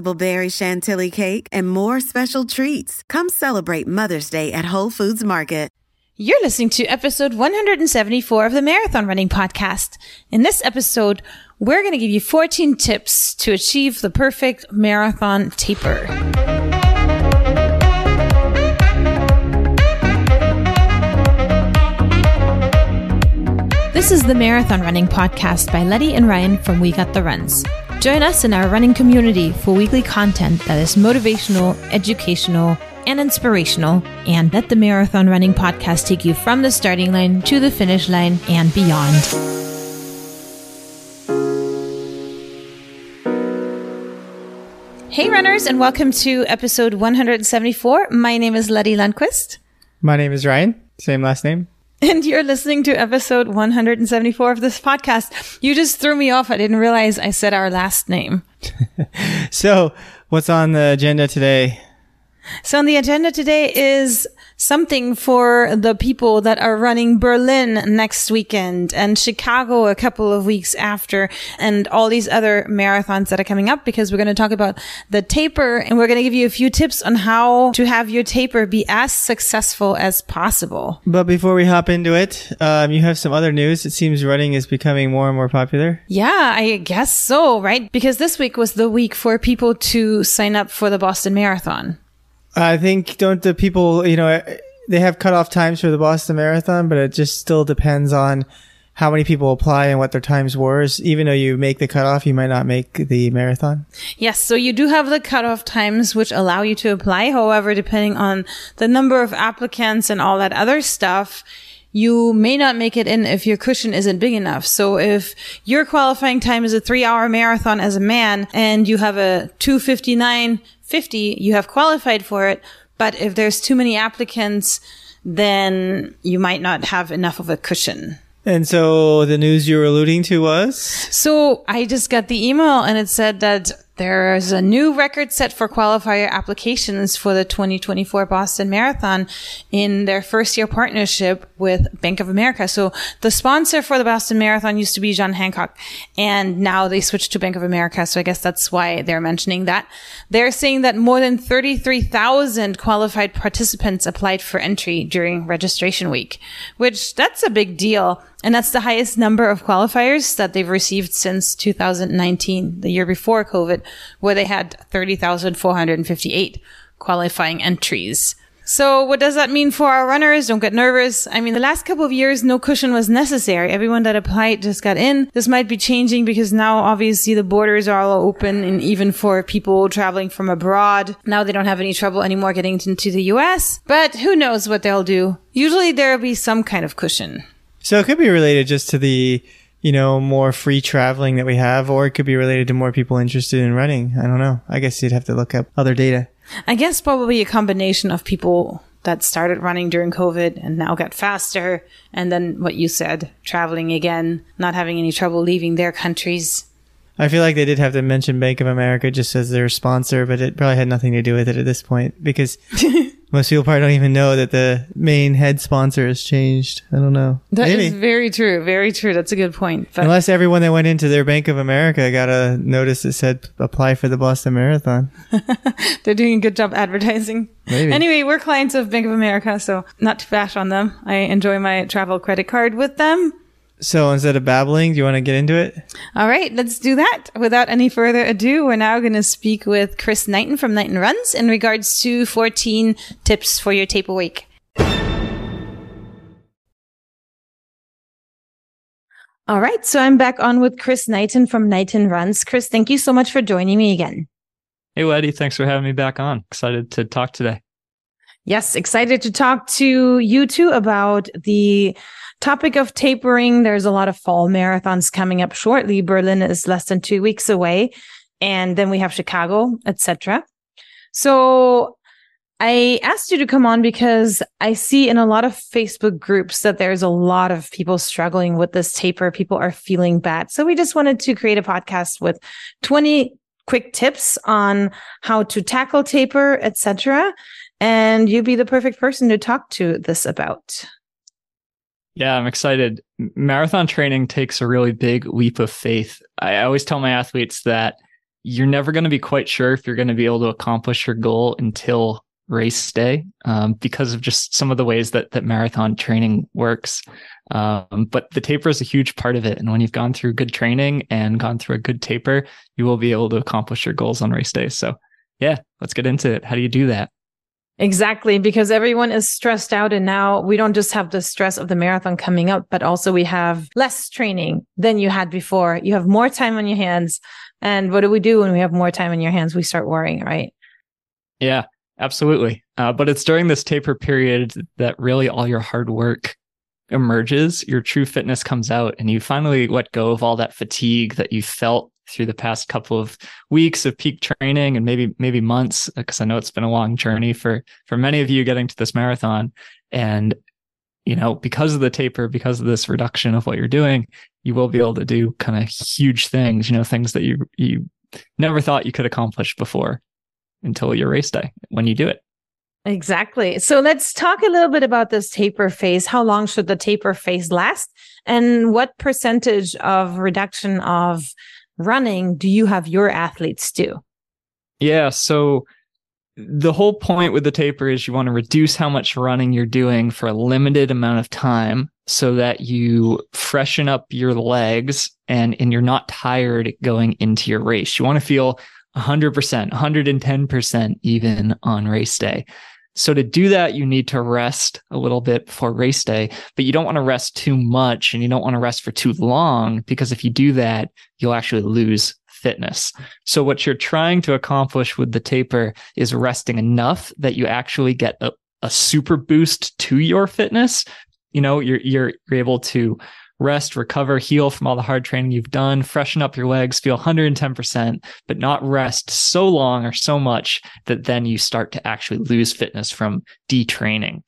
berry chantilly cake, and more special treats. Come celebrate Mother's Day at Whole Foods Market. You're listening to episode 174 of the Marathon Running Podcast. In this episode, we're going to give you 14 tips to achieve the perfect marathon taper. This is the Marathon Running Podcast by Letty and Ryan from We Got the Runs. Join us in our running community for weekly content that is motivational, educational, and inspirational, and let the Marathon Running Podcast take you from the starting line to the finish line and beyond. Hey, runners, and welcome to episode 174. My name is Letty Lundquist. My name is Ryan. Same last name. And you're listening to episode 174 of this podcast. You just threw me off. I didn't realize I said our last name. So, what's on the agenda today? So on the agenda today is something for the people that are running Berlin next weekend and Chicago a couple of weeks after and all these other marathons that are coming up because we're going to talk about the taper and we're going to give you a few tips on how to have your taper be as successful as possible. But before we hop into it, um, you have some other news. It seems running is becoming more and more popular. Yeah, I guess so, right? Because this week was the week for people to sign up for the Boston Marathon. I think don't the people, you know, they have cutoff times for the Boston Marathon, but it just still depends on how many people apply and what their times were. Even though you make the cutoff, you might not make the marathon. Yes, so you do have the cutoff times which allow you to apply. However, depending on the number of applicants and all that other stuff, you may not make it in if your cushion isn't big enough. So if your qualifying time is a three hour marathon as a man and you have a 259.50, you have qualified for it. But if there's too many applicants, then you might not have enough of a cushion. And so the news you were alluding to was So I just got the email and it said that there's a new record set for qualifier applications for the 2024 Boston Marathon in their first year partnership with Bank of America. So the sponsor for the Boston Marathon used to be John Hancock and now they switched to Bank of America. So I guess that's why they're mentioning that. They're saying that more than 33,000 qualified participants applied for entry during registration week, which that's a big deal. And that's the highest number of qualifiers that they've received since 2019, the year before COVID, where they had 30,458 qualifying entries. So what does that mean for our runners? Don't get nervous. I mean, the last couple of years, no cushion was necessary. Everyone that applied just got in. This might be changing because now obviously the borders are all open and even for people traveling from abroad, now they don't have any trouble anymore getting into the US. But who knows what they'll do. Usually there'll be some kind of cushion. So it could be related just to the you know more free traveling that we have, or it could be related to more people interested in running. I don't know. I guess you'd have to look up other data. I guess probably a combination of people that started running during COVID and now got faster. And then what you said, traveling again, not having any trouble leaving their countries. I feel like they did have to mention Bank of America just as their sponsor, but it probably had nothing to do with it at this point because most people probably don't even know that the main head sponsor has changed. I don't know. That is Maybe. very true. Very true. That's a good point. But Unless everyone that went into their Bank of America got a notice that said apply for the Boston Marathon. they're doing a good job advertising. Maybe. Anyway, we're clients of Bank of America, so not to bash on them. I enjoy my travel credit card with them. So instead of babbling, do you want to get into it? All right, let's do that. Without any further ado, we're now going to speak with Chris Knighton from Knighton Runs in regards to 14 tips for your taper week. All right, so I'm back on with Chris Knighton from Knighton Runs. Chris, thank you so much for joining me again. Hey, Letty, thanks for having me back on. Excited to talk today. Yes, excited to talk to you two about the topic of tapering. There's a lot of fall marathons coming up shortly. Berlin is less than two weeks away, and then we have Chicago, etc. So I asked you to come on because I see in a lot of Facebook groups that there's a lot of people struggling with this taper. People are feeling bad. So we just wanted to create a podcast with 20 quick tips on how to tackle taper, etc and you'd be the perfect person to talk to this about. Yeah, I'm excited. Marathon training takes a really big leap of faith. I always tell my athletes that you're never going to be quite sure if you're going to be able to accomplish your goal until race day um, because of just some of the ways that that marathon training works. Um, but the taper is a huge part of it. And when you've gone through good training and gone through a good taper, you will be able to accomplish your goals on race day. So, yeah, let's get into it. How do you do that? Exactly, because everyone is stressed out. And now we don't just have the stress of the marathon coming up, but also we have less training than you had before. You have more time on your hands. And what do we do when we have more time on your hands? We start worrying, right? Yeah, absolutely. Uh, but it's during this taper period that really all your hard work emerges, your true fitness comes out, and you finally let go of all that fatigue that you felt through the past couple of weeks of peak training and maybe maybe months because I know it's been a long journey for for many of you getting to this marathon and you know because of the taper because of this reduction of what you're doing you will be able to do kind of huge things you know things that you you never thought you could accomplish before until your race day when you do it Exactly. So let's talk a little bit about this taper phase. How long should the taper phase last? And what percentage of reduction of running do you have your athletes do? Yeah. So the whole point with the taper is you want to reduce how much running you're doing for a limited amount of time so that you freshen up your legs and, and you're not tired going into your race. You want to feel 100%, 110% even on race day. So to do that, you need to rest a little bit before race day, but you don't want to rest too much and you don't want to rest for too long because if you do that, you'll actually lose fitness. So what you're trying to accomplish with the taper is resting enough that you actually get a, a super boost to your fitness. You know, you're, you're, you're able to rest, recover, heal from all the hard training you've done, freshen up your legs, feel 110%, but not rest so long or so much that then you start to actually lose fitness from detraining.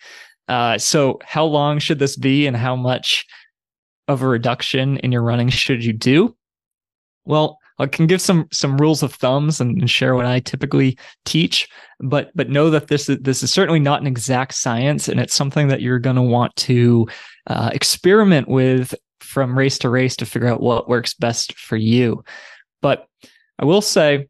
Uh, so, how long should this be, and how much of a reduction in your running should you do? Well, I can give some some rules of thumbs and, and, share what I typically teach, but but know that this is this is certainly not an exact science, and it's something that you're going to want to uh, experiment with from race to race to figure out what works best for you. But I will say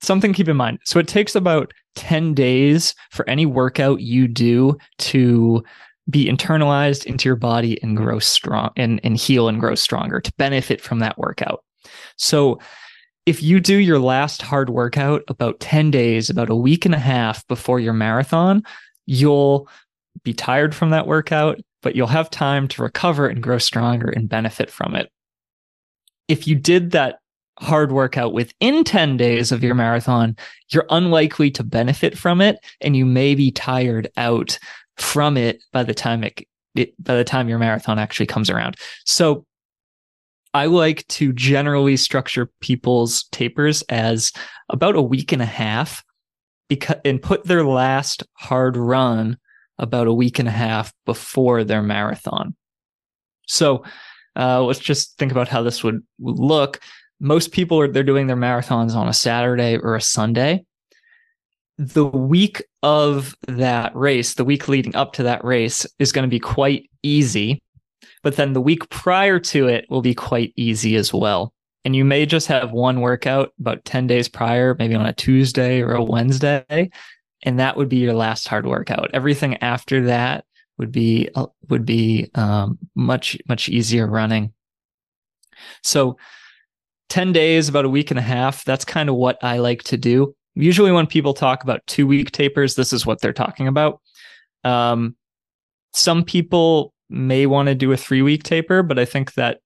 something keep in mind. So it takes about 10 days for any workout you do to be internalized into your body and grow strong and, and heal and grow stronger to benefit from that workout. So if you do your last hard workout about 10 days, about a week and a half before your marathon, you'll be tired from that workout but you'll have time to recover and grow stronger and benefit from it. If you did that hard workout within 10 days of your marathon, you're unlikely to benefit from it and you may be tired out from it by the time it, it by the time your marathon actually comes around. So I like to generally structure people's tapers as about a week and a half because and put their last hard run about a week and a half before their marathon. So uh, let's just think about how this would, look. Most people are they're doing their marathons on a Saturday or a Sunday. The week of that race, the week leading up to that race, is going to be quite easy. But then the week prior to it will be quite easy as well. And you may just have one workout about 10 days prior, maybe on a Tuesday or a Wednesday, and that would be your last hard workout. Everything after that would be uh, would be um, much much easier running. So, ten days, about a week and a half. That's kind of what I like to do. Usually, when people talk about two week tapers, this is what they're talking about. Um, some people may want to do a three week taper, but I think that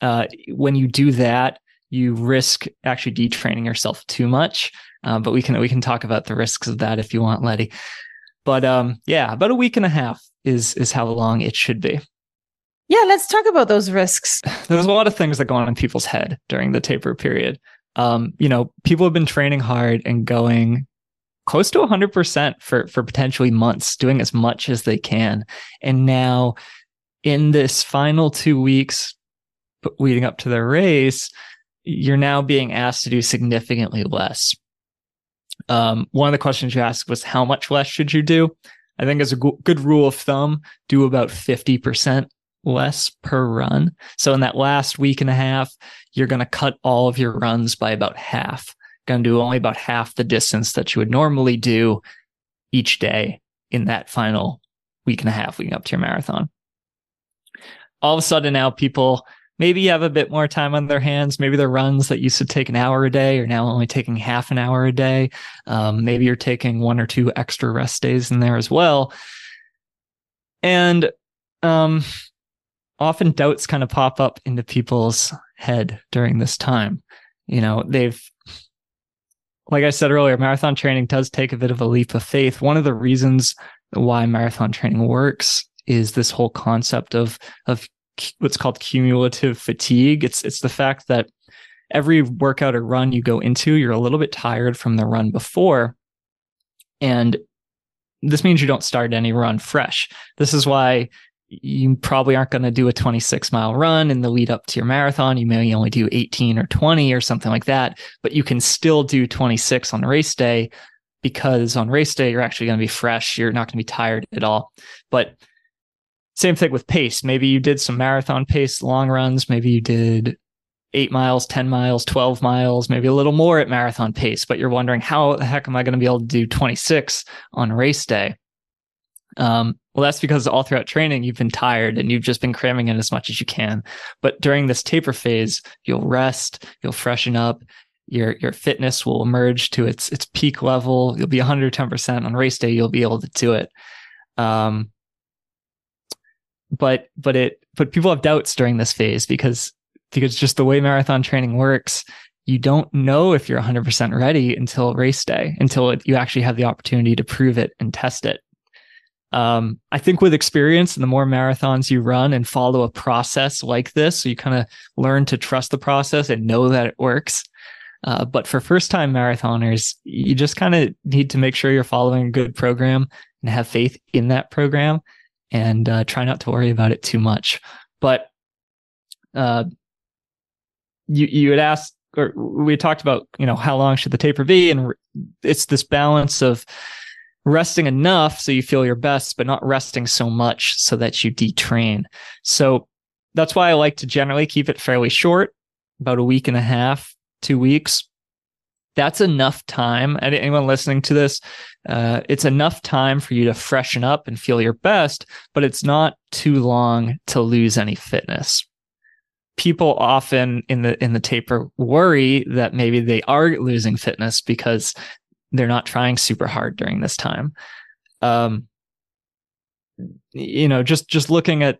uh, when you do that, you risk actually detraining yourself too much. Uh, but we can we can talk about the risks of that if you want, Letty. But um, yeah, about a week and a half is is how long it should be. Yeah, let's talk about those risks. There's a lot of things that go on in people's head during the taper period. Um, you know, people have been training hard and going close to 100% for for potentially months, doing as much as they can. And now in this final 2 weeks leading up to the race, you're now being asked to do significantly less. Um, one of the questions you asked was how much less should you do? I think as a good rule of thumb, do about 50% less per run. So in that last week and a half, you're going to cut all of your runs by about half. Going to do only about half the distance that you would normally do each day in that final week and a half leading up to your marathon. All of a sudden now people maybe have a bit more time on their hands. Maybe the runs that used to take an hour a day are now only taking half an hour a day. Um, maybe you're taking one or two extra rest days in there as well. And um, often doubts kind of pop up into people's head during this time. You know, they've, like I said earlier, marathon training does take a bit of a leap of faith. One of the reasons why marathon training works is this whole concept of of what's called cumulative fatigue. It's it's the fact that every workout or run you go into, you're a little bit tired from the run before. And this means you don't start any run fresh. This is why you probably aren't going to do a 26 mile run in the lead up to your marathon. You may only do 18 or 20 or something like that, but you can still do 26 on race day because on race day, you're actually going to be fresh. You're not going to be tired at all. But same thing with pace. Maybe you did some marathon pace long runs. Maybe you did eight miles, 10 miles, 12 miles, maybe a little more at marathon pace, but you're wondering how the heck am I going to be able to do 26 on race day? Um, well, that's because all throughout training, you've been tired and you've just been cramming in as much as you can. But during this taper phase, you'll rest, you'll freshen up, your your fitness will emerge to its its peak level. You'll be 110% on race day. You'll be able to do it. Um, but but it but people have doubts during this phase because because just the way marathon training works you don't know if you're 100% ready until race day until it, you actually have the opportunity to prove it and test it. Um, i think with experience and the more marathons you run and follow a process like this so you kind of learn to trust the process and know that it works. Uh, but for first time marathoners you just kind of need to make sure you're following a good program and have faith in that program and uh, try not to worry about it too much. But uh, you you had asked, or we talked about, you know, how long should the taper be, and it's this balance of resting enough so you feel your best, but not resting so much so that you detrain. So that's why I like to generally keep it fairly short, about a week and a half, two weeks that's enough time. Anyone listening to this, uh, it's enough time for you to freshen up and feel your best, but it's not too long to lose any fitness. People often in the in the taper worry that maybe they are losing fitness because they're not trying super hard during this time. Um, you know, just just looking at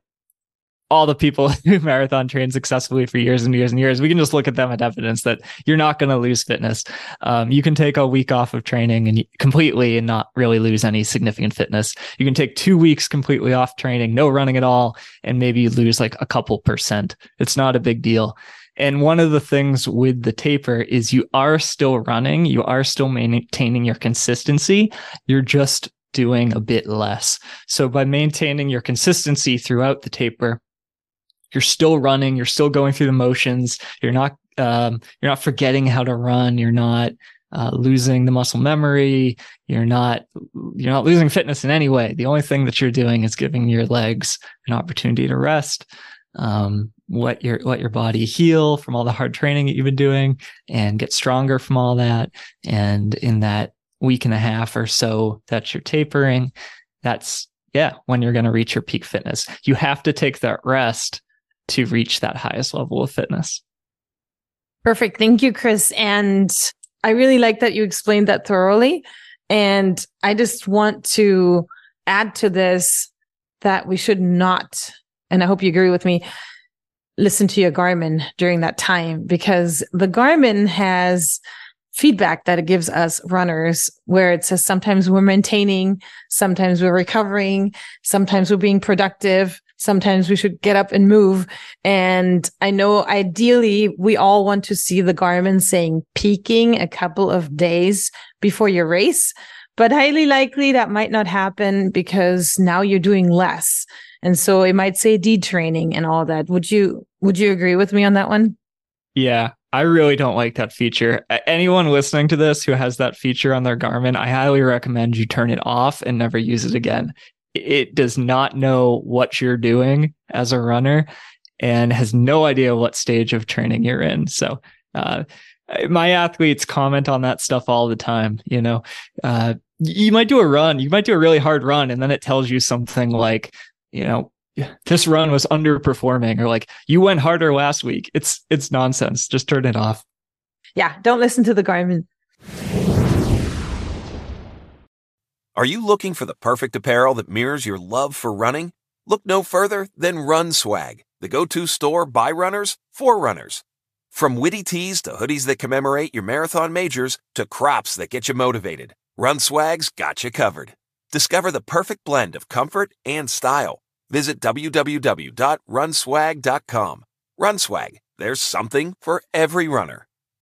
all the people who marathon train successfully for years and years and years, we can just look at them as evidence that you're not going to lose fitness. Um, you can take a week off of training and completely and not really lose any significant fitness. You can take two weeks completely off training, no running at all, and maybe you lose like a couple percent. It's not a big deal. And one of the things with the taper is you are still running, you are still maintaining your consistency. You're just doing a bit less. So by maintaining your consistency throughout the taper, you're still running, you're still going through the motions, you're not um, you're not forgetting how to run, you're not uh, losing the muscle memory, you're not you're not losing fitness in any way. The only thing that you're doing is giving your legs an opportunity to rest, um, let your let your body heal from all the hard training that you've been doing, and get stronger from all that. And in that week and a half or so that you're tapering, that's yeah, when you're going to reach your peak fitness. You have to take that rest to reach that highest level of fitness. Perfect. Thank you, Chris. And I really like that you explained that thoroughly. And I just want to add to this that we should not, and I hope you agree with me, listen to your Garmin during that time because the Garmin has feedback that it gives us runners where it says sometimes we're maintaining, sometimes we're recovering, sometimes we're being productive, sometimes we should get up and move. And I know ideally we all want to see the Garmin saying peaking a couple of days before your race, but highly likely that might not happen because now you're doing less. And so it might say detraining and all that. Would you would you agree with me on that one? Yeah, I really don't like that feature. Anyone listening to this who has that feature on their Garmin, I highly recommend you turn it off and never use it again. It does not know what you're doing as a runner and has no idea what stage of training you're in. So, uh, my athletes comment on that stuff all the time. You know, uh, you might do a run, you might do a really hard run, and then it tells you something like, you know, this run was underperforming or like you went harder last week. It's it's nonsense. Just turn it off. Yeah, don't listen to the Garmin. Are you looking for the perfect apparel that mirrors your love for running? Look no further than Run Swag, the go-to store by runners for runners. From witty tees to hoodies that commemorate your marathon majors to crops that get you motivated, Run Swag's got you covered. Discover the perfect blend of comfort and style Visit www.runswag.com. Run Swag, there's something for every runner.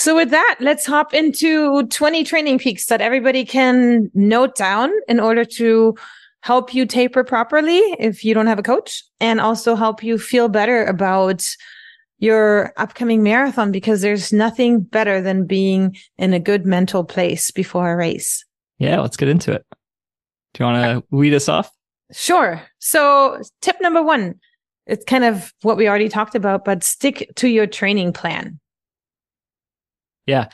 So with that, let's hop into 20 training peaks that everybody can note down in order to help you taper properly if you don't have a coach and also help you feel better about your upcoming marathon because there's nothing better than being in a good mental place before a race. Yeah, let's get into it. Do you want to weed us off? Sure. So tip number one, it's kind of what we already talked about, but stick to your training plan. Yeah.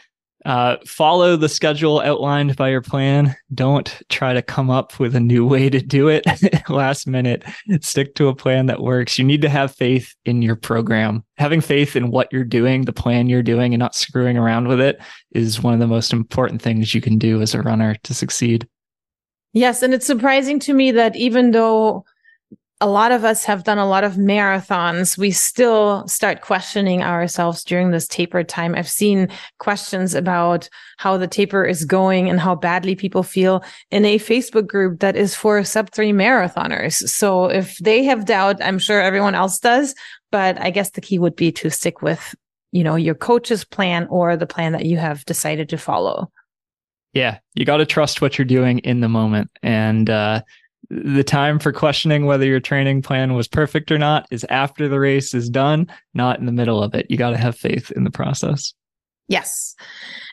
Uh, follow the schedule outlined by your plan. Don't try to come up with a new way to do it last minute. Stick to a plan that works. You need to have faith in your program. Having faith in what you're doing, the plan you're doing, and not screwing around with it is one of the most important things you can do as a runner to succeed. Yes. And it's surprising to me that even though a lot of us have done a lot of marathons. We still start questioning ourselves during this taper time. I've seen questions about how the taper is going and how badly people feel in a Facebook group that is for sub three marathoners. So if they have doubt, I'm sure everyone else does. But I guess the key would be to stick with, you know, your coach's plan or the plan that you have decided to follow. Yeah, you got to trust what you're doing in the moment. And, uh, the time for questioning whether your training plan was perfect or not is after the race is done, not in the middle of it. You got to have faith in the process. Yes.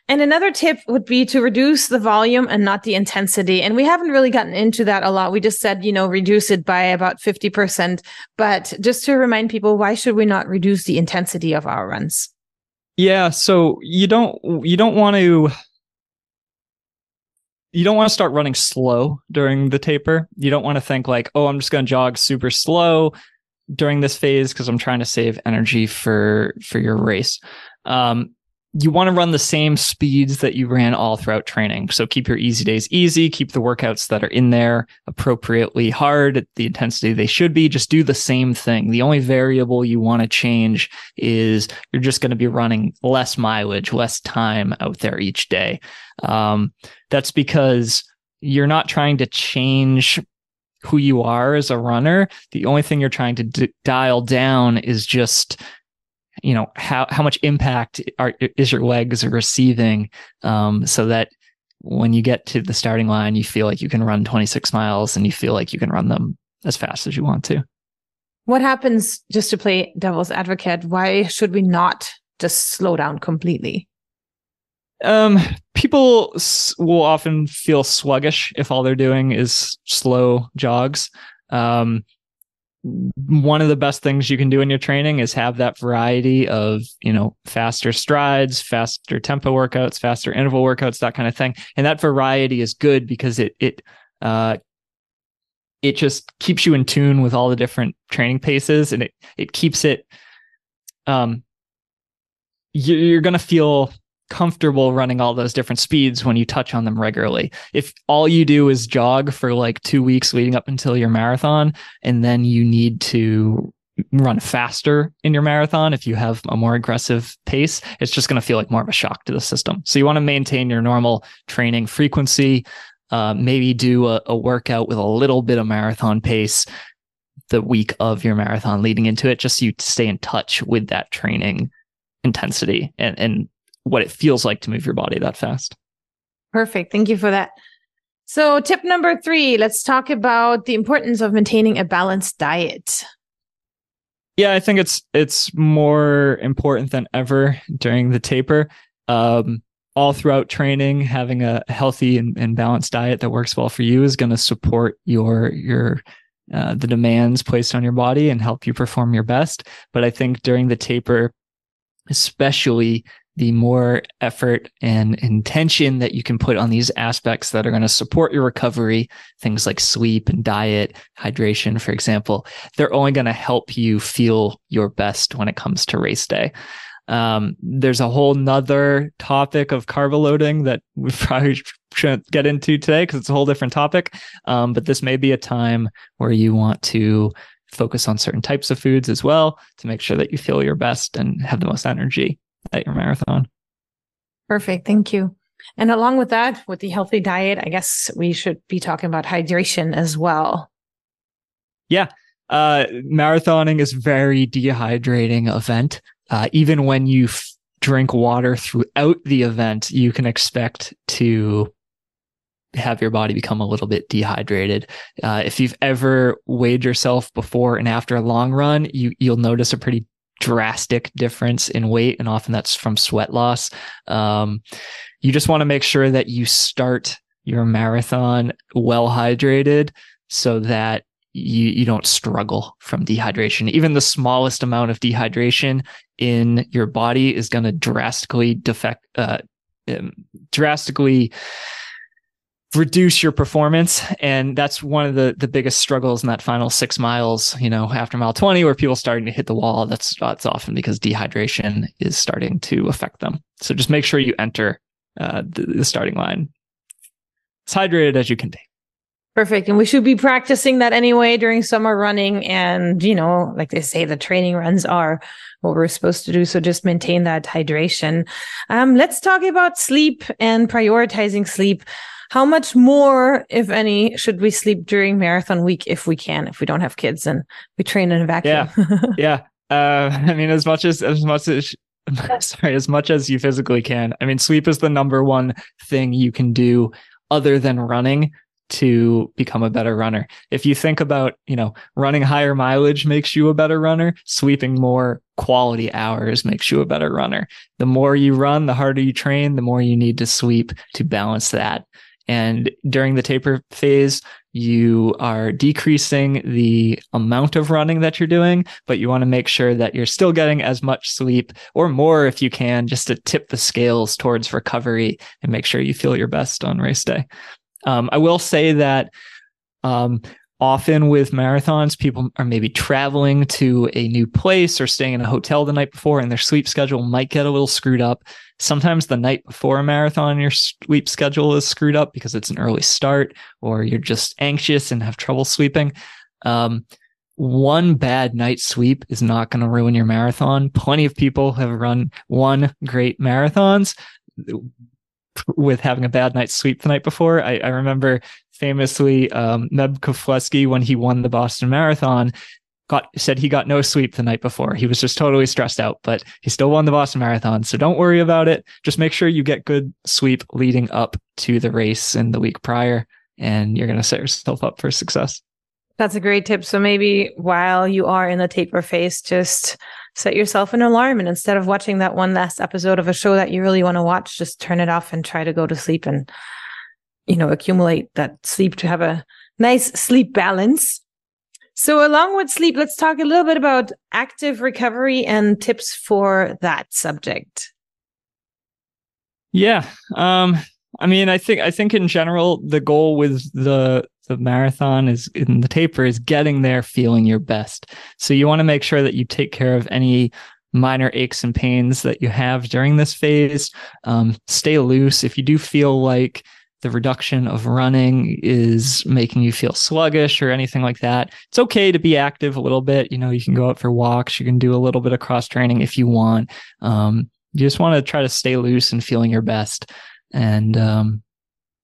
And another tip would be to reduce the volume and not the intensity. And we haven't really gotten into that a lot. We just said, you know, reduce it by about 50%. But just to remind people, why should we not reduce the intensity of our runs? Yeah. So you don't, you don't want to you don't want to start running slow during the taper. You don't want to think like, oh, I'm just going to jog super slow during this phase because I'm trying to save energy for for your race. Um, you want to run the same speeds that you ran all throughout training. So keep your easy days easy, keep the workouts that are in there appropriately hard at the intensity they should be. Just do the same thing. The only variable you want to change is you're just going to be running less mileage, less time out there each day. Um, that's because you're not trying to change who you are as a runner. The only thing you're trying to d- dial down is just you know how how much impact are, is your legs receiving? Um, so that when you get to the starting line you feel like you can run 26 miles and you feel like you can run them as fast as you want to. What happens just to play devil's advocate why should we not just slow down completely? Um, people s- will often feel sluggish if all they're doing is slow jogs. Um, one of the best things you can do in your training is have that variety of you know faster strides faster tempo workouts faster interval workouts that kind of thing. And that variety is good because it it uh it just keeps you in tune with all the different training paces and it it keeps it um you- you're going to feel comfortable running all those different speeds when you touch on them regularly. If all you do is jog for like 2 weeks leading up until your marathon and then you need to run faster in your marathon if you have a more aggressive pace, it's just going to feel like more of a shock to the system. So you want to maintain your normal training frequency, uh, maybe do a, a workout with a little bit of marathon pace the week of your marathon leading into it, just so you stay in touch with that training intensity and, and what it feels like to move your body that fast. Perfect. Thank you for that. So, tip number three, let's talk about the importance of maintaining a balanced diet. Yeah, I think it's it's more important than ever during the taper. Um, all throughout training, having a healthy and, and balanced diet that works well for you is going to support your your uh, the demands placed on your body and help you perform your best. But I think during the taper, especially the more effort and intention that you can put on these aspects that are going to support your recovery, things like sleep and diet, hydration, for example, they're only going to help you feel your best when it comes to race day. Um, there's a whole nother topic of carb loading that we probably shouldn't get into today because it's a whole different topic. Um, but this may be a time where you want to focus on certain types of foods as well to make sure that you feel your best and have the most energy at your marathon. Perfect. Thank you. And along with that, with the healthy diet, I guess we should be talking about hydration as well. Yeah. Uh, marathoning is very dehydrating event. Uh, even when you f- drink water throughout the event, you can expect to have your body become a little bit dehydrated. Uh, if you've ever weighed yourself before and after a long run, you you'll notice a pretty drastic difference in weight, and often that's from sweat loss. Um, you just want to make sure that you start your marathon well hydrated so that you you don't struggle from dehydration. Even the smallest amount of dehydration in your body is going to drastically defect, uh, um, drastically reduce your performance and that's one of the the biggest struggles in that final six miles you know after mile 20 where people starting to hit the wall that's that's often because dehydration is starting to affect them so just make sure you enter uh, the, the starting line as hydrated as you can be Perfect. And we should be practicing that anyway during summer running. And, you know, like they say, the training runs are what we're supposed to do. So just maintain that hydration. Um, let's talk about sleep and prioritizing sleep. How much more, if any, should we sleep during marathon week if we can, if we don't have kids and we train in a vacuum? yeah uh, i mean as much as as much as sorry as much as you physically can i mean sleep is the number one thing you can do other than running to become a better runner. If you think about, you know, running higher mileage makes you a better runner, sweeping more quality hours makes you a better runner. The more you run, the harder you train, the more you need to sweep to balance that. And during the taper phase, you are decreasing the amount of running that you're doing, but you want to make sure that you're still getting as much sleep or more if you can, just to tip the scales towards recovery and make sure you feel your best on race day. Um, I will say that um, often with marathons, people are maybe traveling to a new place or staying in a hotel the night before, and their sleep schedule might get a little screwed up. Sometimes the night before a marathon, your sleep schedule is screwed up because it's an early start, or you're just anxious and have trouble sleeping. Um, one bad night sleep is not going to ruin your marathon. Plenty of people have run one great marathons with having a bad night's sleep the night before. I, I remember famously um, Meb Keflezighi when he won the Boston Marathon got said he got no sleep the night before. He was just totally stressed out, but he still won the Boston Marathon. So don't worry about it. Just make sure you get good sleep leading up to the race in the week prior, and you're going to set yourself up for success. That's a great tip. So maybe while you are in the taper phase, just set yourself an alarm and instead of watching that one last episode of a show that you really want to watch, just turn it off and try to go to sleep and, you know, accumulate that sleep to have a nice sleep balance. So, along with sleep, let's talk a little bit about active recovery and tips for that subject. Yeah. Um, I mean, I think I think in general the goal with the the marathon is in the taper is getting there feeling your best. So you want to make sure that you take care of any minor aches and pains that you have during this phase. Um, stay loose. If you do feel like the reduction of running is making you feel sluggish or anything like that, it's okay to be active a little bit. You know, you can go out for walks, you can do a little bit of cross training if you want. Um, you just want to try to stay loose and feeling your best. And um,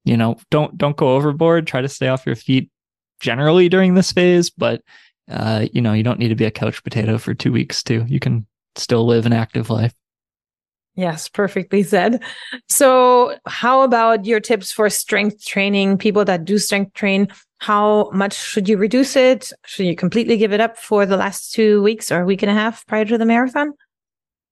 you know, don't don't go overboard. Try to stay off your feet generally during this phase, but uh, you know, you don't need to be a couch potato for two weeks too. You can still live an active life. Yes, perfectly said. So, how about your tips for strength training? People that do strength train, how much should you reduce it? Should you completely give it up for the last two weeks or a week and a half prior to the marathon?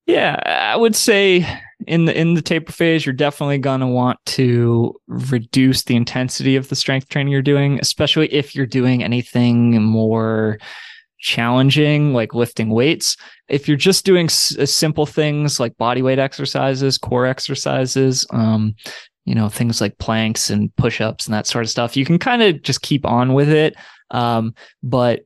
Yeah, I would say in the in the taper phase, you're definitely gonna want to reduce the intensity of the strength training you're doing, especially if you're doing anything more challenging like lifting weights. If you're just doing s- uh, simple things like body weight exercises, core exercises, um, you know, things like planks and push-ups and that sort of stuff, you can kind of just keep on with it. Um, but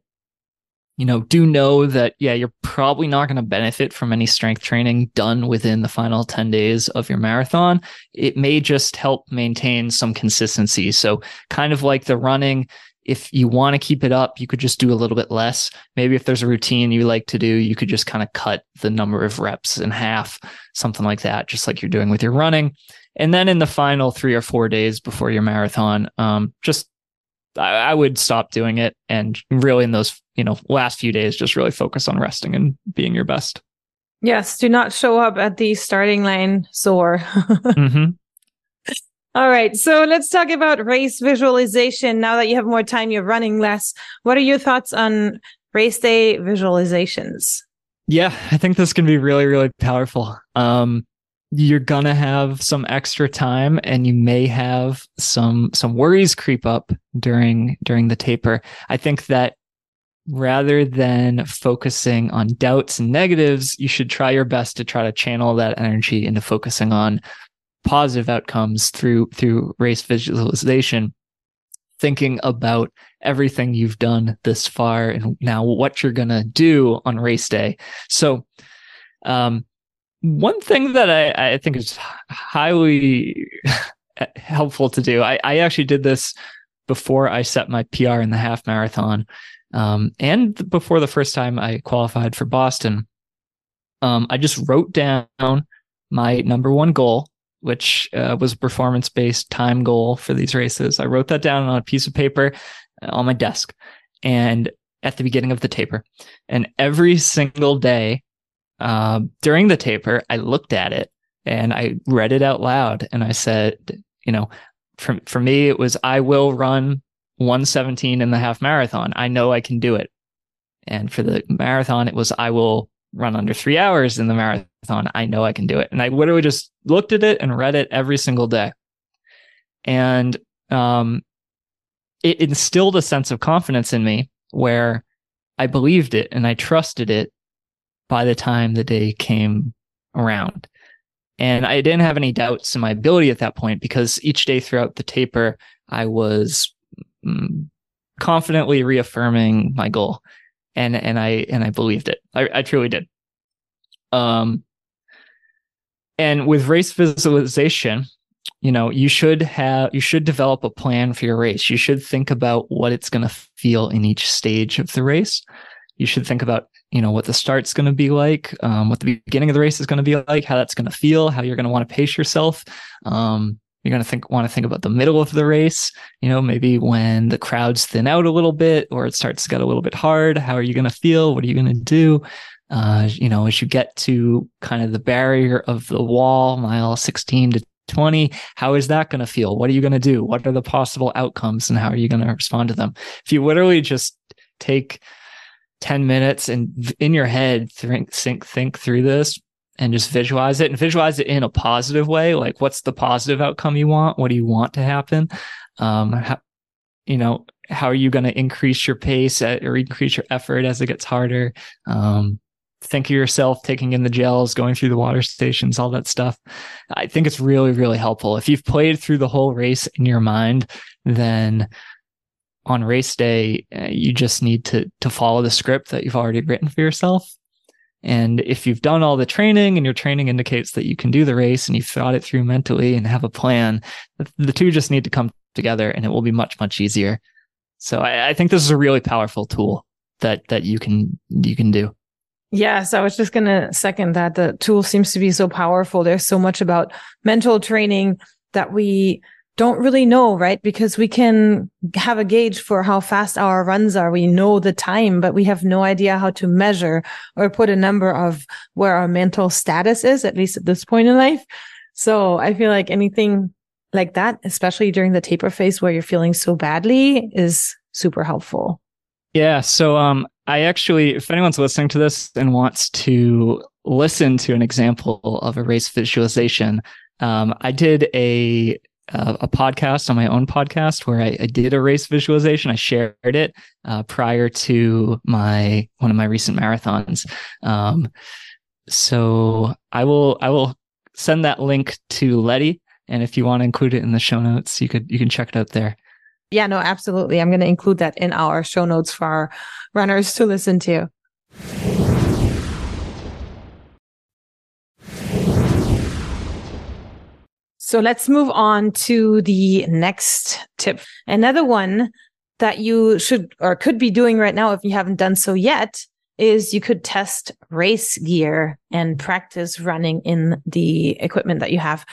you know, do know that, yeah, you're probably not going to benefit from any strength training done within the final 10 days of your marathon. It may just help maintain some consistency. So, kind of like the running, if you want to keep it up, you could just do a little bit less. Maybe if there's a routine you like to do, you could just kind of cut the number of reps in half, something like that, just like you're doing with your running. And then in the final three or four days before your marathon, um, just I, I would stop doing it and really in those you know last few days just really focus on resting and being your best Yes, do not show up at the starting line sore. mm-hmm. All right, so let's talk about race visualization. Now that you have more time, you're running less. What are your thoughts on race day visualizations? yeah i think this can be really really powerful um you're gonna have some extra time and you may have some some worries creep up during during the taper i think that rather than focusing on doubts and negatives you should try your best to try to channel that energy into focusing on positive outcomes through through race visualization thinking about everything you've done this far and now what you're going to do on race day so um one thing that I, I think is highly helpful to do, I, I actually did this before I set my PR in the half marathon, um, and before the first time I qualified for Boston. Um, I just wrote down my number one goal, which uh, was a performance based time goal for these races. I wrote that down on a piece of paper on my desk and at the beginning of the taper. And every single day uh, during the taper, I looked at it and I read it out loud and I said, you know, for, for me, it was, I will run 117 in the half marathon. I know I can do it. And for the marathon, it was, I will run under three hours in the marathon. I know I can do it. And I literally just looked at it and read it every single day. And um, it instilled a sense of confidence in me where I believed it and I trusted it by the time the day came around. And I didn't have any doubts in my ability at that point because each day throughout the taper, I was mm, confidently reaffirming my goal. And, and I, and I believed it. I, I truly did. Um, and with race visualization, you know, you should have, you should develop a plan for your race. You should think about what it's going to feel in each stage of the race. You should think about you know what the start's going to be like um, what the beginning of the race is going to be like how that's going to feel how you're going to want to pace yourself um, you're going to think want to think about the middle of the race you know maybe when the crowds thin out a little bit or it starts to get a little bit hard how are you going to feel? What are you going to do? Uh, you know as you get to kind of the barrier of the wall mile 16 to 20 how is that going to feel? What are you going to do? What are the possible outcomes and how are you going to respond to them? If you literally just take 10 minutes and in your head think think think through this and just visualize it and visualize it in a positive way. Like what's the positive outcome you want? What do you want to happen? Um how, you know how are you going to increase your pace at, or increase your effort as it gets harder? Um think of yourself taking in the gels going through the water stations all that stuff. I think it's really really helpful. If you've played through the whole race in your mind then on race day uh, you just need to to follow the script that you've already written for yourself and if you've done all the training and your training indicates that you can do the race and you've thought it through mentally and have a plan, the two just need to come together and it will be much, much easier. So I, I think this is a really powerful tool that that you can you can do. Yes, I was just to second that. The tool seems to be so powerful. There's so much about mental training that we don't really know, right? Because we can have a gauge for how fast our runs are. We know the time, but we have no idea how to measure or put a number of where our mental status is, at least at this point in life. So I feel like anything like that, especially during the taper phase where you're feeling so badly is super helpful. Yeah. So, um, I actually, if anyone's listening to this and wants to listen to an example of a race visualization, um, I did a uh, a podcast on my own podcast where I, I, did a race visualization. I shared it uh, prior to my one of my recent marathons. Um, so I will I will send that link to Letty, and if you want to include it in the show notes, you could you can check it out there. Yeah, no, absolutely. I'm going to include that in our show notes for our runners to listen to. So let's move on to the next tip. Another one that you should or could be doing right now if you haven't done so yet is you could test race gear and practice running in the equipment that you have.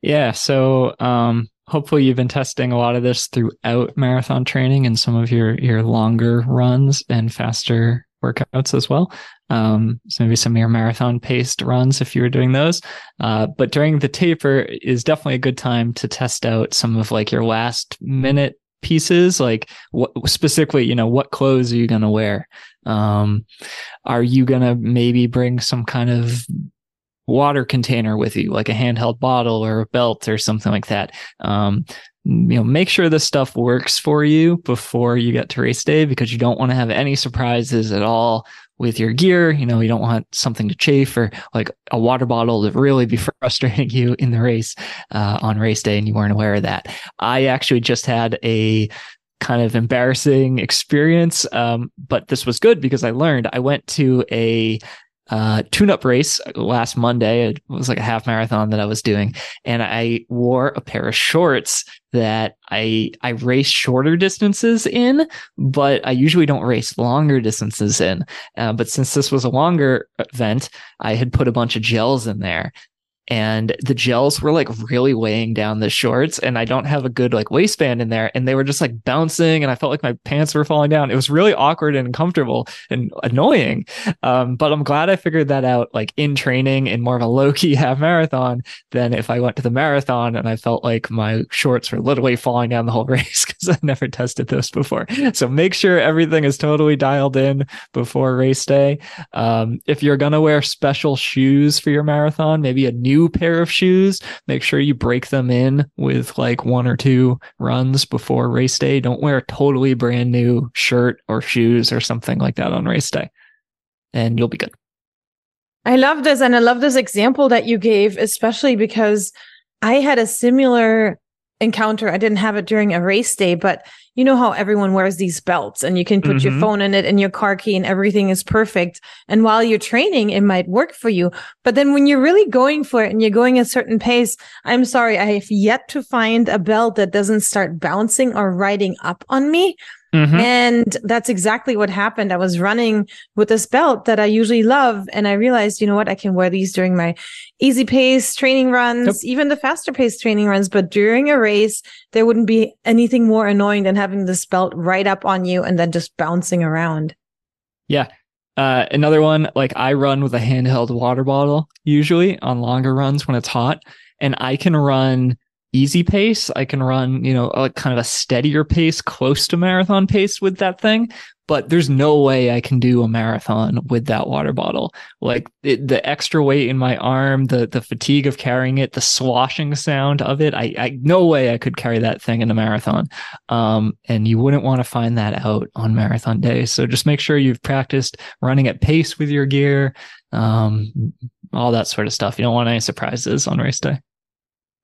Yeah. So, um, hopefully you've been testing a lot of this throughout marathon training and some of your, your longer runs and faster workouts as well. Um, so maybe some of your marathon paced runs if you were doing those. Uh, but during the taper is definitely a good time to test out some of like your last minute pieces like what specifically you know what clothes are you going to wear um are you going to maybe bring some kind of water container with you like a handheld bottle or a belt or something like that um you know make sure this stuff works for you before you get to race day because you don't want to have any surprises at all with your gear. You know, you don't want something to chafe or like a water bottle to really be frustrating you in the race uh, on race day, and you weren't aware of that. I actually just had a kind of embarrassing experience, um, but this was good because I learned. I went to a uh, tune up race last Monday. It was like a half marathon that I was doing. And I wore a pair of shorts that I, I race shorter distances in, but I usually don't race longer distances in. Uh, but since this was a longer event, I had put a bunch of gels in there and the gels were like really weighing down the shorts and I don't have a good like waistband in there and they were just like bouncing and I felt like my pants were falling down. It was really awkward and uncomfortable and annoying. Um, but I'm glad I figured that out like in training in more of a low key half marathon than if I went to the marathon and I felt like my shorts were literally falling down the whole race because I never tested those before. So make sure everything is totally dialed in before race day. Um, if you're going to wear special shoes for your marathon, maybe a new new pair of shoes, make sure you break them in with like one or two runs before race day. Don't wear a totally brand new shirt or shoes or something like that on race day, and you'll be good. I love this. And I love this example that you gave, especially because I had a similar encounter. I didn't have it during a race day, but you know how everyone wears these belts and you can put mm-hmm. your phone in it and your car key and everything is perfect. And while you're training, it might work for you. But then when you're really going for it and you're going a certain pace, I'm sorry, I have yet to find a belt that doesn't start bouncing or riding up on me. Mm-hmm. And that's exactly what happened. I was running with this belt that I usually love. And I realized, you know what? I can wear these during my easy pace training runs, yep. even the faster pace training runs. But during a race, there wouldn't be anything more annoying than having this belt right up on you and then just bouncing around. Yeah. Uh, another one, like I run with a handheld water bottle usually on longer runs when it's hot, and I can run easy pace. I can run, you know, a kind of a steadier pace, close to marathon pace with that thing. But there's no way I can do a marathon with that water bottle. Like it, the extra weight in my arm, the the fatigue of carrying it, the swashing sound of it. I, I no way I could carry that thing in a marathon. Um, and you wouldn't want to find that out on marathon day. So just make sure you've practiced running at pace with your gear, um, all that sort of stuff. You don't want any surprises on race day.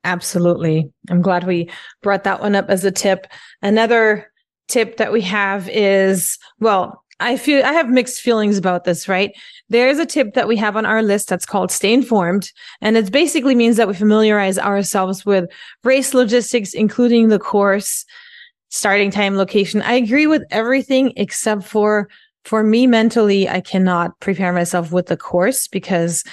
Absolutely. I'm glad we brought that one up as a tip. Another tip that we have is well, I feel I have mixed feelings about this, right? There's a tip that we have on our list that's called stay informed. And it basically means that we familiarize ourselves with race logistics, including the course, starting time, location. I agree with everything except for for me mentally, I cannot prepare myself with the course because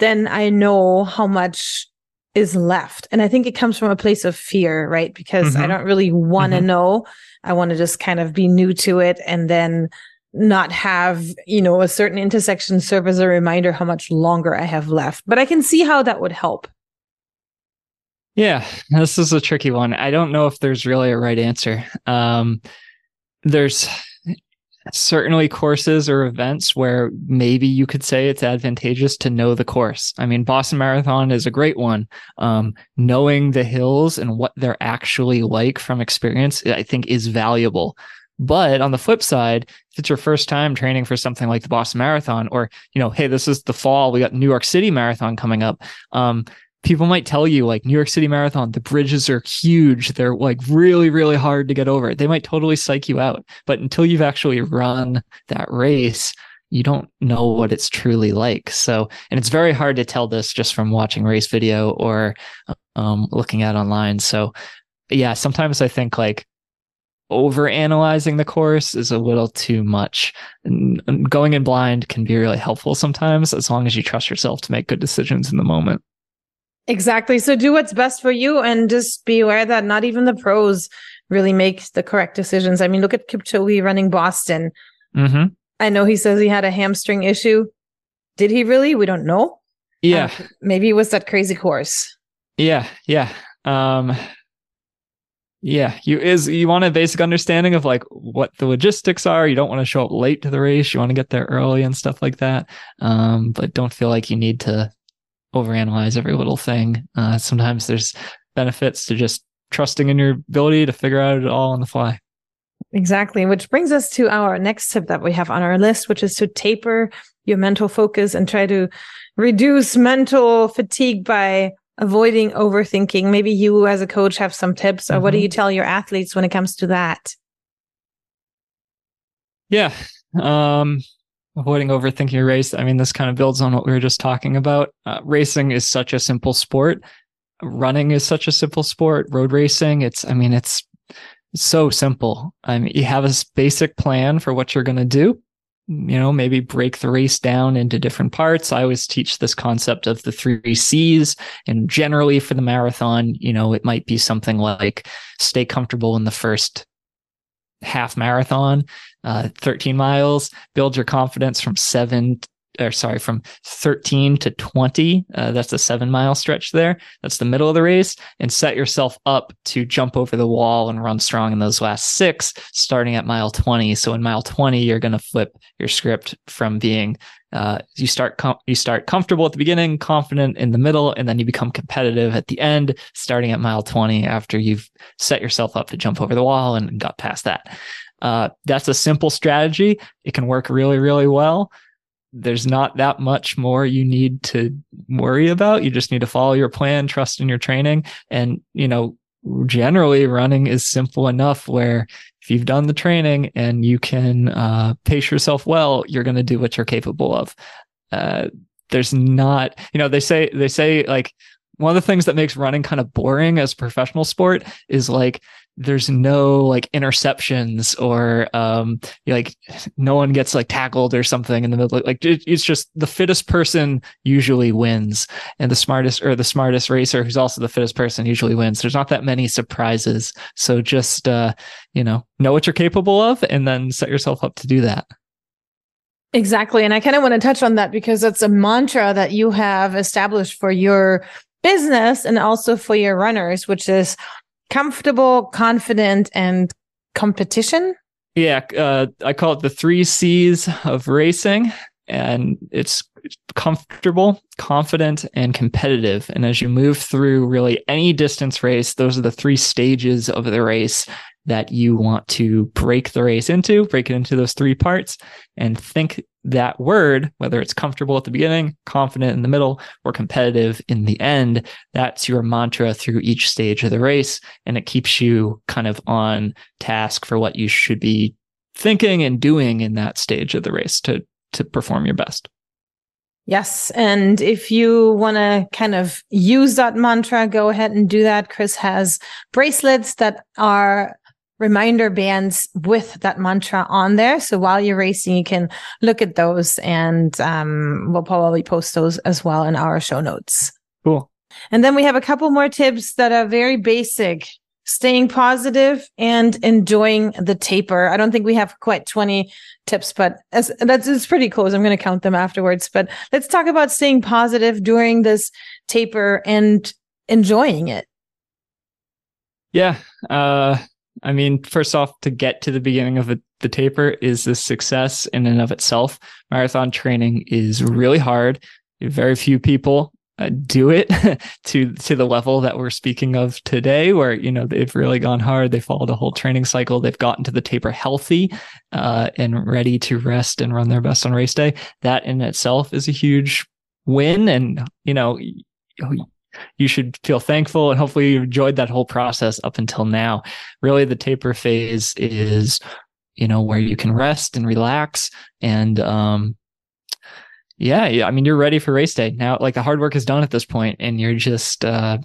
then I know how much is left. And I think it comes from a place of fear, right? Because mm-hmm. I don't really want to mm-hmm. know. I want to just kind of be new to it and then not have, you know, a certain intersection serve as a reminder how much longer I have left. But I can see how that would help. Yeah, this is a tricky one. I don't know if there's really a right answer. Um, there's certainly courses or events where maybe you could say it's advantageous to know the course. I mean, Boston Marathon is a great one. Um, knowing the hills and what they're actually like from experience, I think is valuable. But on the flip side, if it's your first time training for something like the Boston Marathon, or you know, hey, this is the fall, we got New York City Marathon coming up. Um, people might tell you like New York City Marathon, the bridges are huge. They're like really, really hard to get over. They might totally psych you out. But until you've actually run that race, you don't know what it's truly like. So, and it's very hard to tell this just from watching race video or um, looking at online. So, yeah, sometimes I think like over analyzing the course is a little too much. And going in blind can be really helpful sometimes as long as you trust yourself to make good decisions in the moment. Exactly. So do what's best for you and just be aware that not even the pros really make the correct decisions. I mean, look at Kipchoge running Boston. Mm-hmm. I know he says he had a hamstring issue. Did he really? We don't know. Yeah. Um, maybe it was that crazy course. Yeah. Yeah. Um, yeah, you is you want a basic understanding of like what the logistics are. You don't want to show up late to the race. You want to get there early and stuff like that. Um, but don't feel like you need to overanalyze every little thing. Uh, sometimes there's benefits to just trusting in your ability to figure out it all on the fly. Exactly. Which brings us to our next tip that we have on our list, which is to taper your mental focus and try to reduce mental fatigue by avoiding overthinking. Maybe you as a coach have some tips or mm-hmm. what do mm-hmm. you tell your athletes when it comes to that? Yeah. Um, avoiding overthinking your race. I mean, this kind of builds on what we were just talking about. Uh, racing is such a simple sport. Running is such a simple sport. Road racing, it's, I mean, it's, it's so simple. I mean, you have a basic plan for what you're going to do. You know, maybe break the race down into different parts. I always teach this concept of the three C's. And generally for the marathon, you know, it might be something like stay comfortable in the first half marathon, uh, 13 miles, build your confidence from seven or sorry, from 13 to 20. Uh, that's a seven mile stretch there. That's the middle of the race and set yourself up to jump over the wall and run strong in those last six, starting at mile 20. So in mile 20, you're going to flip your script from being, uh, you start, com- you start comfortable at the beginning, confident in the middle, and then you become competitive at the end, starting at mile 20 after you've set yourself up to jump over the wall and got past that. Uh, that's a simple strategy. It can work really, really well there's not that much more you need to worry about. You just need to follow your plan, trust in your training. And, you know, generally running is simple enough where if you've done the training and you can uh, pace yourself well, you're going to do what you're capable of. Uh, there's not, you know, they say, they say like, one of the things that makes running kind of boring as a professional sport is like there's no like interceptions or um like no one gets like tackled or something in the middle like it's just the fittest person usually wins. And the smartest or the smartest racer who's also the fittest person usually wins. There's not that many surprises. So just uh you know know what you're capable of and then set yourself up to do that. Exactly. And I kind of want to touch on that because it's a mantra that you have established for your business and also for your runners, which is comfortable, confident, and competition. Yeah, uh, I call it the three C's of racing, and it's comfortable, confident, and competitive. And as you move through really any distance race, those are the three stages of the race that you want to break the race into, break it into those three parts, and think that word, whether it's comfortable at the beginning, confident in the middle, or competitive in the end, that's your mantra through each stage of the race. And it keeps you kind of on task for what you should be thinking and doing in that stage of the race to, to perform your best. Yes. And if you want to kind of use that mantra, go ahead and do that. Chris has bracelets that are reminder bands with that mantra on there. So while you're racing, you can look at those and um, we'll probably post those as well in our show notes. Cool. And then we have a couple more tips that are very basic. Staying positive and enjoying the taper. I don't think we have quite 20 tips, but as, that's it's pretty close. I'm going to count them afterwards. But let's talk about staying positive during this taper and enjoying it. Yeah. Uh, I mean, first off, to get to the beginning of the taper is a success in and of itself. Marathon training is really hard. Very few people uh, do it to to the level that we're speaking of today, where you know they've really gone hard. They followed a whole training cycle. They've gotten to the taper healthy uh, and ready to rest and run their best on race day. That in itself is a huge win, and you know you should feel thankful and hopefully you enjoyed that whole process up until now. Really, the taper phase is, you know, where you can rest and relax and, um, yeah, I mean, you're ready for race day now. Like the hard work is done at this point, and you're just, uh,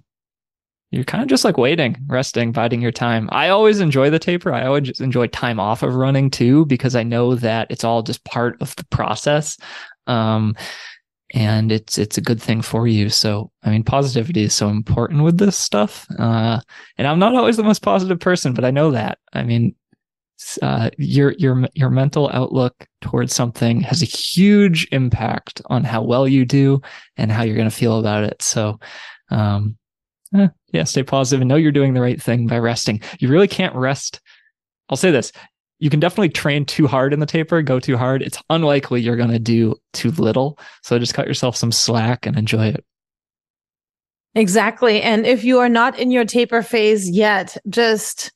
you're kind of just like waiting, resting, biding your time. I always enjoy the taper. I always enjoy time off of running too, because I know that it's all just part of the process. Um, and it's it's a good thing for you. So I mean, positivity is so important with this stuff. Uh, and I'm not always the most positive person, but I know that. I mean, uh, your your your mental outlook towards something has a huge impact on how well you do and how you're going to feel about it. So, um, eh, yeah, stay positive and know you're doing the right thing by resting. You really can't rest. I'll say this: you can definitely train too hard in the taper, go too hard. It's unlikely you're going to do too little. So just cut yourself some slack and enjoy it. Exactly. And if you are not in your taper phase yet, just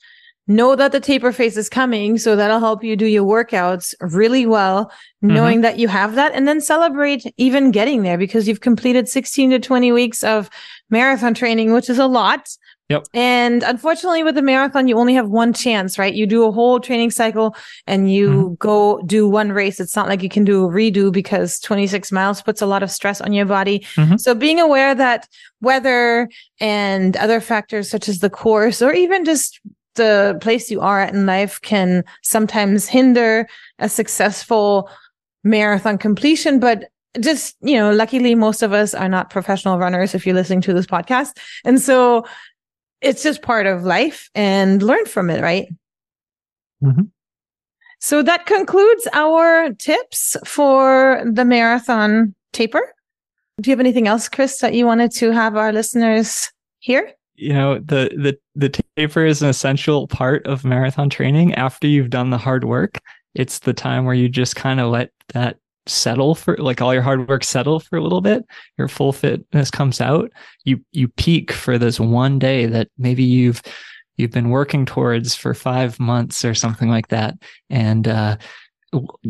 know that the taper phase is coming. So that'll help you do your workouts really well, knowing mm-hmm. that you have that and then celebrate even getting there because you've completed 16 to 20 weeks of marathon training, which is a lot. Yep. And unfortunately, with the marathon, you only have one chance, right? You do a whole training cycle and you mm-hmm. go do one race. It's not like you can do a redo because 26 miles puts a lot of stress on your body. Mm-hmm. So being aware that weather and other factors such as the course or even just the place you are at in life can sometimes hinder a successful marathon completion. But just, you know, luckily most of us are not professional runners if you're listening to this podcast. And so it's just part of life and learn from it, right? Mm-hmm. So that concludes our tips for the marathon taper. Do you have anything else, Chris, that you wanted to have our listeners hear? You know, the the the taper is an essential part of marathon training. After you've done the hard work, it's the time where you just kind of let that settle for like all your hard work settle for a little bit your full fitness comes out you you peak for this one day that maybe you've you've been working towards for five months or something like that. And uh,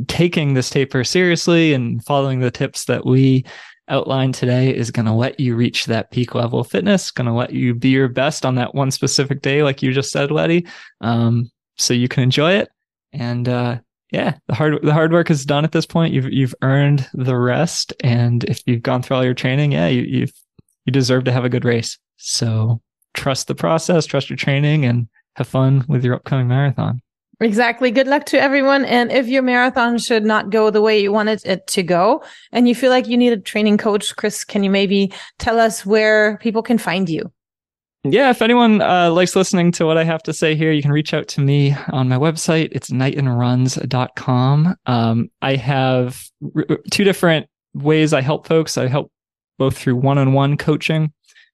taking this taper seriously and following the tips that we outlined today is going to let you reach that peak level of fitness going to let you be your best on that one specific day like you just said letty. Um, so you can enjoy it. And uh, yeah, the hard the hard work is done at this point. You've you've earned the rest, and if you've gone through all your training, yeah, you you you deserve to have a good race. So trust the process, trust your training, and have fun with your upcoming marathon. Exactly. Good luck to everyone. And if your marathon should not go the way you wanted it to go, and you feel like you need a training coach, Chris, can you maybe tell us where people can find you? Yeah, if anyone uh, likes listening to what I have to say here, you can reach out to me on my website. It's knightonruns.com. Um, I have r- two different ways I help folks. I help both through one on one coaching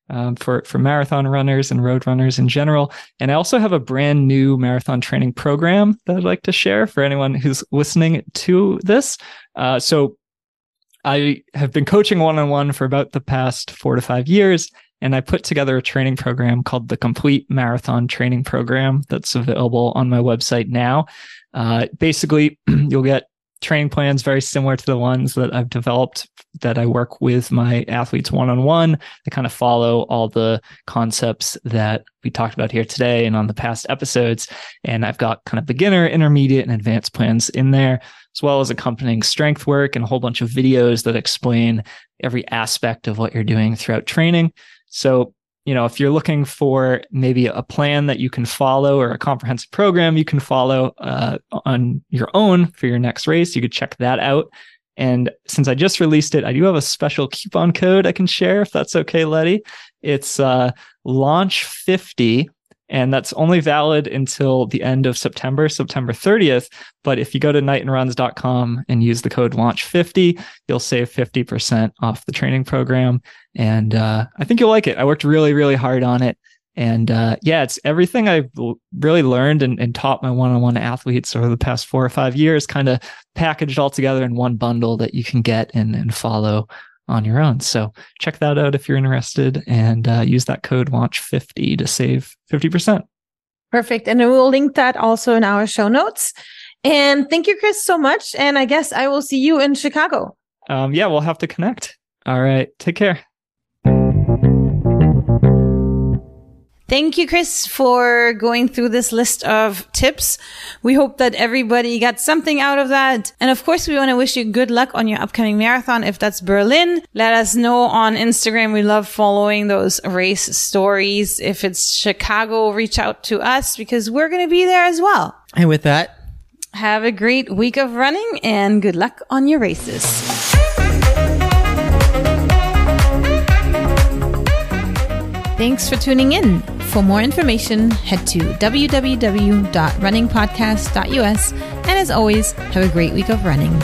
um, for for marathon runners and road runners in general. And I also have a brand new marathon training program that I'd like to share for anyone who's listening to this. Uh, so I have been coaching one on one for about the past four to five years. And I put together a training program called the Complete Marathon Training Program that's available on my website now. Uh, basically, you'll get training plans very similar to the ones that I've developed that I work with my athletes one on one. They kind of follow all the concepts that we talked about here today and on the past episodes. And I've got kind of beginner, intermediate, and advanced plans in there, as well as accompanying strength work and a whole bunch of videos that explain every aspect of what you're doing throughout training. So you know, if you're looking for maybe a plan that you can follow or a comprehensive program you can follow uh, on your own for your next race, you could check that out. And since I just released it, I do have a special coupon code I can share if that's okay, Letty. It's uh, launch 50 and that's only valid until the end of September, September 30th. But if you go to knightonruns.com and use the code launch50, you'll save 50% off the training program. And uh, I think you'll like it. I worked really, really hard on it. And uh, yeah, it's everything I've really learned and, and taught my one on one athletes over the past four or five years, kind of packaged all together in one bundle that you can get and, and follow on your own. So check that out if you're interested and uh, use that code launch50 to save 50%. Perfect. And we'll link that also in our show notes. And thank you, Chris, so much. And I guess I will see you in Chicago. Um, yeah, we'll have to connect. All right. Take care. Thank you, Chris, for going through this list of tips. We hope that everybody got something out of that. And of course, we want to wish you good luck on your upcoming marathon. If that's Berlin, let us know on Instagram. We love following those race stories. If it's Chicago, reach out to us because we're going to be there as well. And with that, have a great week of running and good luck on your races. Thanks for tuning in. For more information, head to www.runningpodcast.us. And as always, have a great week of running.